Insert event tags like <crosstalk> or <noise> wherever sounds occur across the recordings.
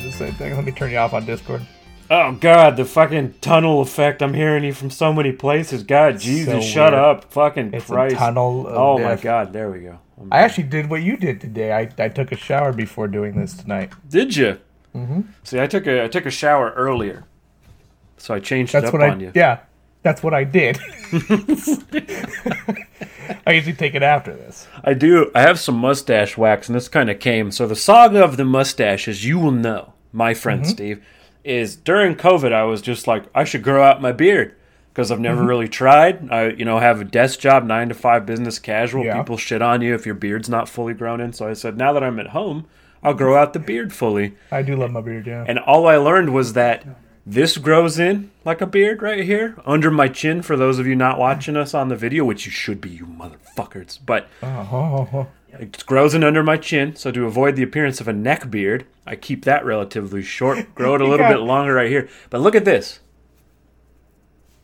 same thing. Let me turn you off on Discord. Oh God, the fucking tunnel effect! I'm hearing you from so many places. God, Jesus, So shut weird. up! Fucking It's Christ! tunnel. Oh my. God, there we go. I'm- I actually did what you did today. I, I took a shower before doing this tonight. Did you? Mm-hmm. See, I took a I took a shower earlier, so I changed That's it up what I on you. yeah. That's what I did. <laughs> <laughs> <laughs> I usually take it after this. I do. I have some mustache wax, and this kind of came. So the saga of the mustache, as you will know, my friend Mm-hmm. Steve, is during COVID. I was just like, I should grow out my beard because I've Mm-hmm. never really tried. I, you know, have a desk job, nine to five, business casual. Yeah. People shit on you if your beard's not fully grown in. So I said, now that I'm at home, I'll grow out the beard fully. I do love my beard, yeah. And all I learned was that this grows in like a beard right here under my chin. For those of you not watching us on the video, which you should be, you motherfuckers, but. Oh. It grows in under my chin, so to avoid the appearance of a neck beard, I keep that relatively short, <laughs> grow it a little got- bit longer right here. But look at this.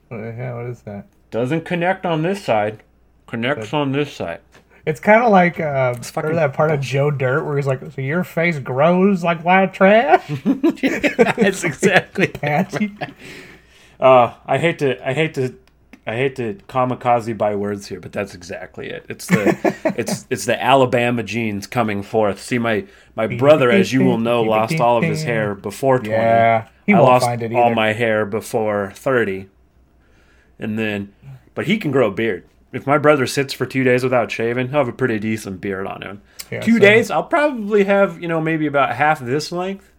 What the hell? What is that? Doesn't connect on this side, connects on this side. It's kind of like uh, fucking that part of Joe Dirt where he's like, "So your face grows like white trash." <laughs> <laughs> That's exactly. <laughs> Patchy. Uh, I hate to, I hate to, I hate to kamikaze by words here, but that's exactly it. It's the, it's, it's the Alabama genes coming forth. See, my, my brother, as you will know, lost all of his hair before twenty. Yeah, he I lost all my hair before 30. And then, but he can grow a beard. If my brother sits for two days without shaving, he'll have a pretty decent beard on him. Yeah, two so- days, I'll probably have, you know, maybe about half this length,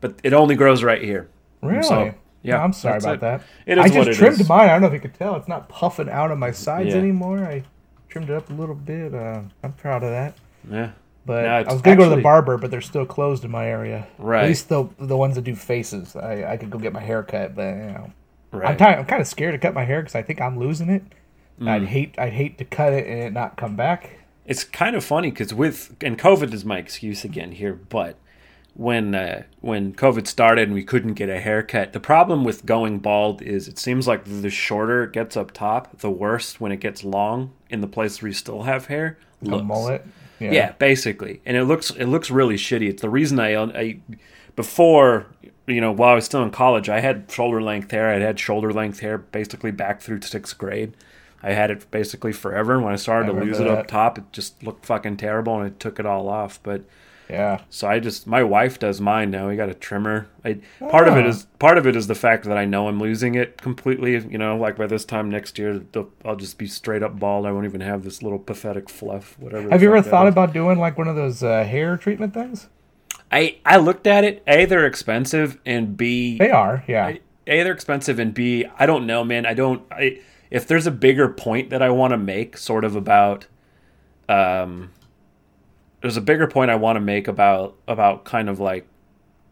but it only grows right here. Really? So, yeah, No, I'm sorry about it. that. It is I just trimmed is. mine. I don't know if you could tell. It's not puffing out of my sides Yeah. anymore. I trimmed it up a little bit. Uh, I'm proud of that. Yeah. But No, I was gonna go to the barber, but they're still closed in my area. Right. At least the the ones that do faces. I, I could go get my hair cut, but you know, Right. I'm kind I'm kind of scared to cut my hair because I think I'm losing it. Mm. I'd hate I'd hate to cut it and it not come back. it's kind of funny because with and COVID is my excuse again here, but when uh, when COVID started and we couldn't get a haircut, the problem with going bald is it seems like the shorter it gets up top, the worse when it gets long in the place where you still have hair. A looks. mullet. Yeah. basically, and it looks it looks really shitty. It's the reason I I before you know while I was still in college, I had shoulder length hair. I had shoulder length hair basically back through sixth grade. I had it basically forever, and when I started I to lose it up top, it just looked fucking terrible, and I took it all off. But Yeah. so I just my wife does mine now. We got a trimmer. I, part of it Ah. part of it is the fact that I know I'm losing it completely. You know, like by this time next year, I'll just be straight up bald. I won't even have this little pathetic fluff. Whatever. Have you ever thought is. about doing like one of those uh, hair treatment things? I I looked at it. A, they're expensive, and B, They are. Yeah. a they're expensive, and B, I don't know, man. I don't. I if there's a bigger point that I want to make, sort of about, um, there's a bigger point I want to make about about kind of like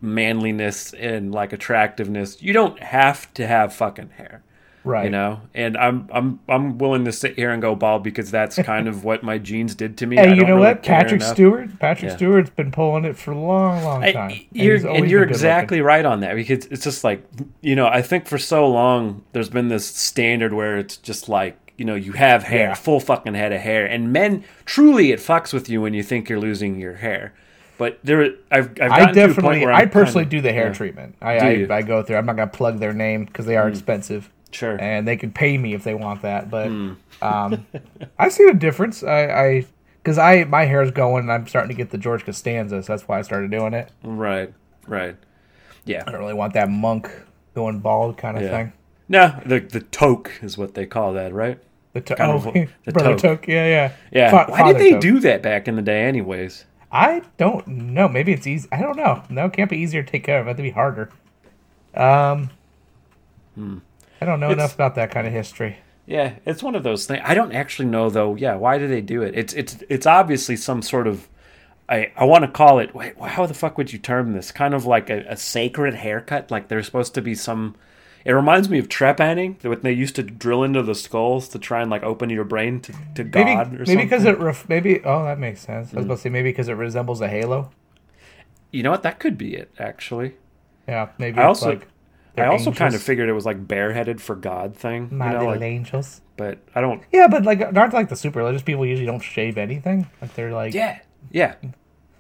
manliness and like attractiveness. You don't have to have fucking hair right. you know and i'm i'm i'm willing to sit here and go bald because that's <laughs> kind of what my genes did to me I Hey, you know really what? Patrick enough. Stewart. Patrick Yeah. Stewart's been pulling it for a long, long time. I, And you're, always and you're exactly right on that because it's just like you know I think for so long there's been this standard where it's just like you know you have hair Yeah. full fucking head of hair and men truly it fucks with you when you think you're losing your hair but there I've, I've looking. I to a point definitely, I personally kinda- do the hair yeah. treatment. I, I. Mm. I go through. I'm not gonna plug their name because they are expensive, sure and they can pay me if they want that. But Mm. um, I see the difference. I, I, because I my hair's going, and I'm starting to get the George Costanza, so that's why I started doing it. right right yeah I don't really want that monk going bald kind of Yeah. thing. no the the toque is what they call that right The to- Kind oh, of <laughs> the brother toque. toke. Yeah, yeah, yeah Fa- why did they do that back in the day anyways I don't know. Maybe it's easy. I don't know. No, it can't be easier to take care of. It have to be harder. Um, I don't know It's- enough about that kind of history. Yeah, it's one of those things. I don't actually know though. Yeah, why do they do it? It's it's it's obviously some sort of. I I want to call it. Wait, how the fuck would you term this? Kind of like a, a sacred haircut. Like there's supposed to be some. It reminds me of trepanning, when they used to drill into the skulls to try and like open your brain to, to God Maybe or maybe something. because it ref- maybe oh that makes sense. I was mm. about to say maybe because it resembles a halo. you know what? That could be it. Actually, Yeah, maybe. I it's also like I they're also kind of figured it was like bareheaded for God thing. my you know, little like, angels. but I don't. Yeah, but like aren't like the super religious people usually don't shave anything? Like they're like Yeah, yeah.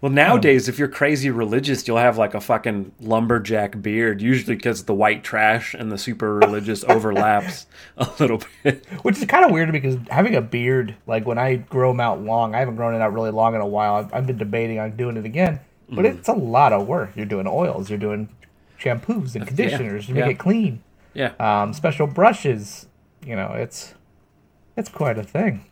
Well, nowadays, if you're crazy religious, you'll have like a fucking lumberjack beard, usually because the white trash and the super religious <laughs> overlaps a little bit. Which is kind of weird to me because having a beard, like when I grow them out long, I haven't grown it out really long in a while. I've, I've been debating on doing it again, but Mm-hmm. it's a lot of work. You're doing oils, you're doing shampoos and conditioners to make yeah. it clean, Yeah. um, special brushes. You know, it's it's quite a thing.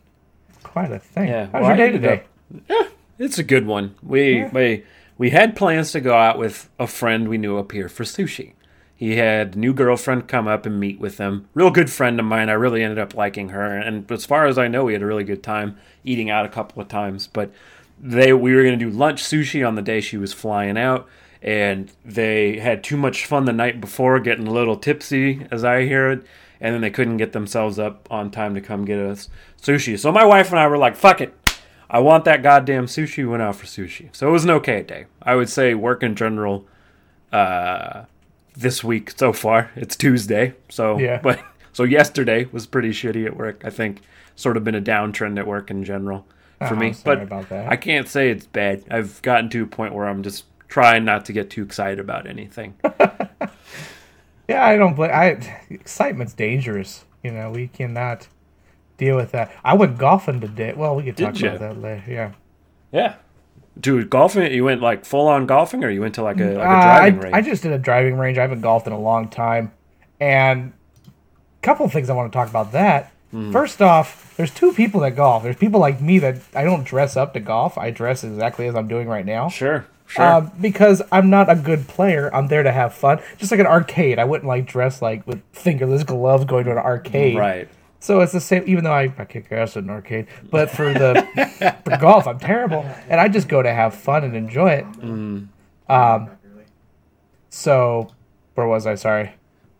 Quite a thing. Yeah. How's well, your day today? yeah, it's a good one. We Yeah. we we had plans to go out with a friend we knew up here for sushi. He had a new girlfriend come up and meet with them. Real good friend of mine. I really ended up liking her, and as far as I know, we had a really good time eating out a couple of times. But they we were going to do lunch sushi on the day she was flying out, and they had too much fun the night before, getting a little tipsy, as I hear it, and then they couldn't get themselves up on time to come get us sushi. So my wife and I were like, "Fuck it." I want that goddamn sushi. We went out for sushi. So it was an okay day. I would say work in general uh, this week so far. It's Tuesday. So Yeah. <laughs> but so yesterday was pretty shitty at work. I think sort of been a downtrend at work in general for Oh, me. sorry but about that. I can't say it's bad. I've gotten to a point where I'm just trying not to get too excited about anything. <laughs> Yeah, I don't blame. I excitement's dangerous. You know, we cannot deal with that. I went golfing today. Well, we could talk Did about that later. Yeah. yeah. Dude, golfing, you went like full on golfing or you went to like a, like a Uh, I, driving range? I just did a driving range. I haven't golfed in a long time, and a couple of things I want to talk about that. Hmm. First off, there's two people that golf. There's people like me that I don't dress up to golf. I dress exactly as I'm doing right now. sure. Sure. Um, because I'm not a good player. I'm there to have fun. Just like an arcade. I wouldn't like dress like with fingerless gloves going to an arcade. right. So it's the same, even though I, I kick ass at an arcade. But for the <laughs> for golf, I'm terrible, and I just go to have fun and enjoy it. Mm. Um, so where was I? Sorry,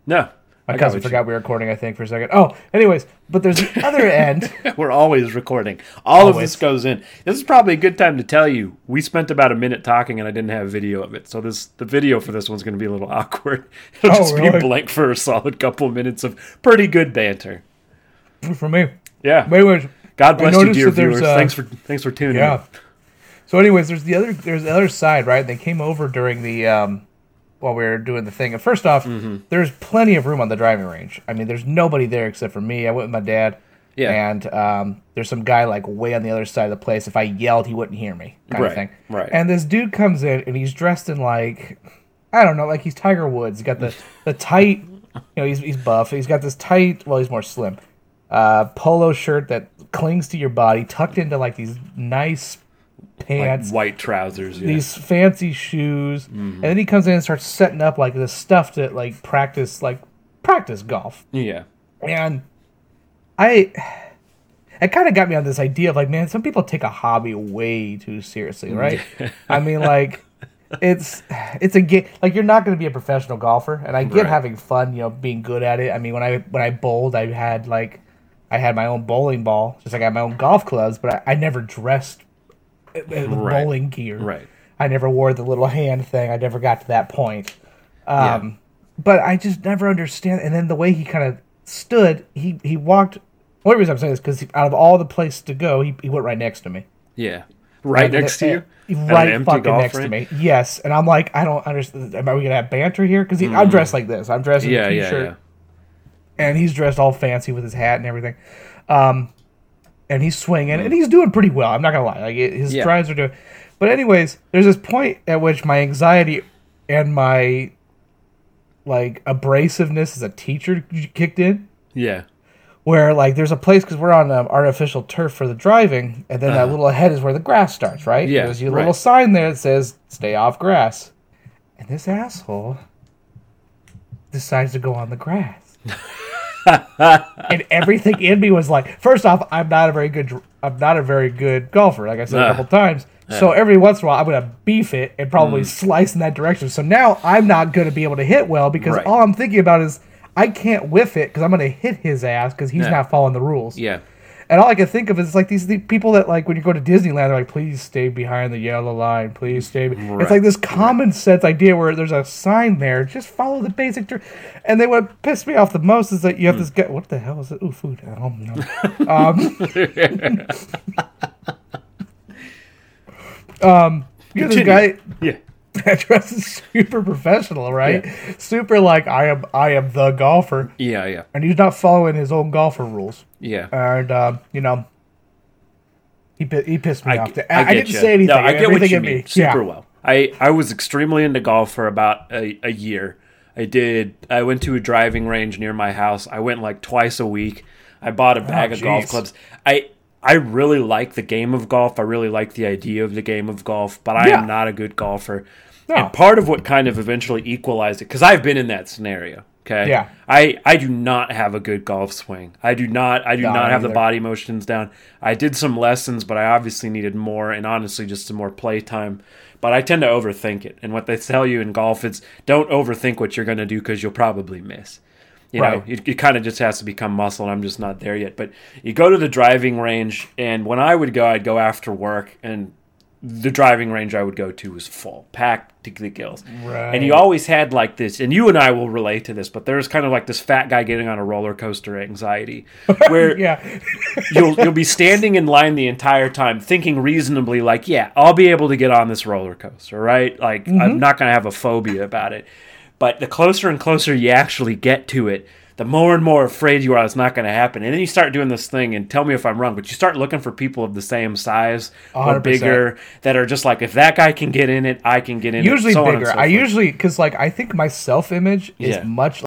No. My cousin what you- forgot we were recording. I think for a second. Oh, anyways, but there's the other <laughs> end. We're always recording. All of this goes in. This is probably a good time to tell you we spent about a minute talking and I didn't have video of it. So this the video for this one's going to be a little <laughs> awkward. It'll Oh, just be blank for a solid couple minutes of pretty good banter. for me. Yeah. But anyways, God bless you, dear viewers. uh, thanks for thanks for tuning Yeah. in. So, anyways, there's the other there's the other side, right? They came over during the um while we were doing the thing. And first off, Mm-hmm. there's plenty of room on the driving range. I mean, there's nobody there except for me. I went with my dad. Yeah. And um, there's some guy like way on the other side of the place. If I yelled, he wouldn't hear me, kind Right, of thing. right. And this dude comes in and he's dressed in like I don't know, like he's Tiger Woods. He's got the the tight, you know, he's he's buff. He's got this tight. Well, he's more slim. Uh, polo shirt that clings to your body, tucked into like these nice Like white trousers. Yeah. these fancy shoes, Mm-hmm. and then he comes in and starts setting up like this stuff to like practice like practice golf. yeah. And I it kind of got me on this idea of like, man, some people take a hobby way too seriously, right? <laughs> I mean, like it's it's a game. Like you're not going to be a professional golfer, and I get Right. having fun, you know, being good at it. I mean, when I when I bowled, I had like I had my own bowling ball, just like I had my own golf clubs, but I, I never dressed with Right. bowling gear. Right. I never wore the little hand thing. I never got to that point. Yeah. Um, But I just never understand. And then the way he kind of stood, he he walked. One reason I'm saying this because out of all the places to go, he, he went right next to me. Yeah. Right next to you? Right fucking next range? to me. Yes, and I'm like, I don't understand. Am I gonna have banter here? Because I'm dressed like this. I'm dressed in Mm. Yeah, a yeah, t-shirt, yeah. and he's dressed all fancy with his hat and everything. Um, and he's swinging, and he's doing pretty well. I'm not gonna lie. Like his Yeah. drives are doing. But anyways, there's this point at which my anxiety and my like abrasiveness as a teacher kicked in Yeah. where like there's a place because we're on um, artificial turf for the driving, and then that little ahead is where the grass starts, right? Uh-huh. Yeah, There's a right. little sign there that says "Stay off grass," and this asshole decides to go on the grass. <laughs> and everything in me was like, first off, I'm not a very good, I'm not a very good golfer, like I said a Ah. couple times. So every once in a while, I'm gonna beef it and probably Mm. slice in that direction. So now I'm not gonna be able to hit well because Right. all I'm thinking about is I can't whiff it because I'm gonna hit his ass because he's Yeah. not following the rules. Yeah. And all I can think of is like these the people that like when you go to Disneyland, they're like, please stay behind the yellow line, please stay. be-" Right. It's like this common sense idea where there's a sign there, just follow the basic. Dir- and then what pissed me off the most is that you have this guy. What the hell is it? Ooh, food. Oh, no. um, <laughs> <laughs> um, You're this guy Yeah. That dress is super professional, right? Super like I am. I am the golfer, Yeah, yeah. and he's not following his own golfer rules. Yeah. And um, you know, he he pissed me I, off. I, I, I didn't you. say anything. No, I get what you mean me. super yeah. well. I, I was extremely into golf for about a, a year. I did. I went to a driving range near my house. I went like twice a week. I bought a bag of golf clubs. I I really like the game of golf. I really like the idea of the game of golf, but I Yeah. am not a good golfer. No. And part of what kind of eventually equalized it, because I've been in that scenario. Okay. Yeah. I I do not have a good golf swing. I do not. I do No, not have the body motions down. I did some lessons, but I obviously needed more, and honestly, just some more play time. But I tend to overthink it, and what they tell you in golf is don't overthink what you're going to do because you'll probably miss. You know, Right. it, it kind of just has to become muscle, and I'm just not there yet. But you go to the driving range, and when I would go, I'd go after work, and the driving range I would go to was full, packed to the gills. Right. And you always had like this, and you and I will relate to this, but there's kind of like this fat guy getting on a roller coaster anxiety, <laughs> where Yeah, <laughs> you'll you'll be standing in line the entire time, thinking reasonably like, yeah, I'll be able to get on this roller coaster, right? Like I'm mm-hmm. not gonna have a phobia about it. But the closer and closer you actually get to it, the more and more afraid you are it's not going to happen. And then you start doing this thing, and tell me if I'm wrong, but you start looking for people of the same size or 100%. bigger that are just like, if that guy can get in it, I can get in usually it. so on and bigger. so I usually because like I think my self image is Yeah. much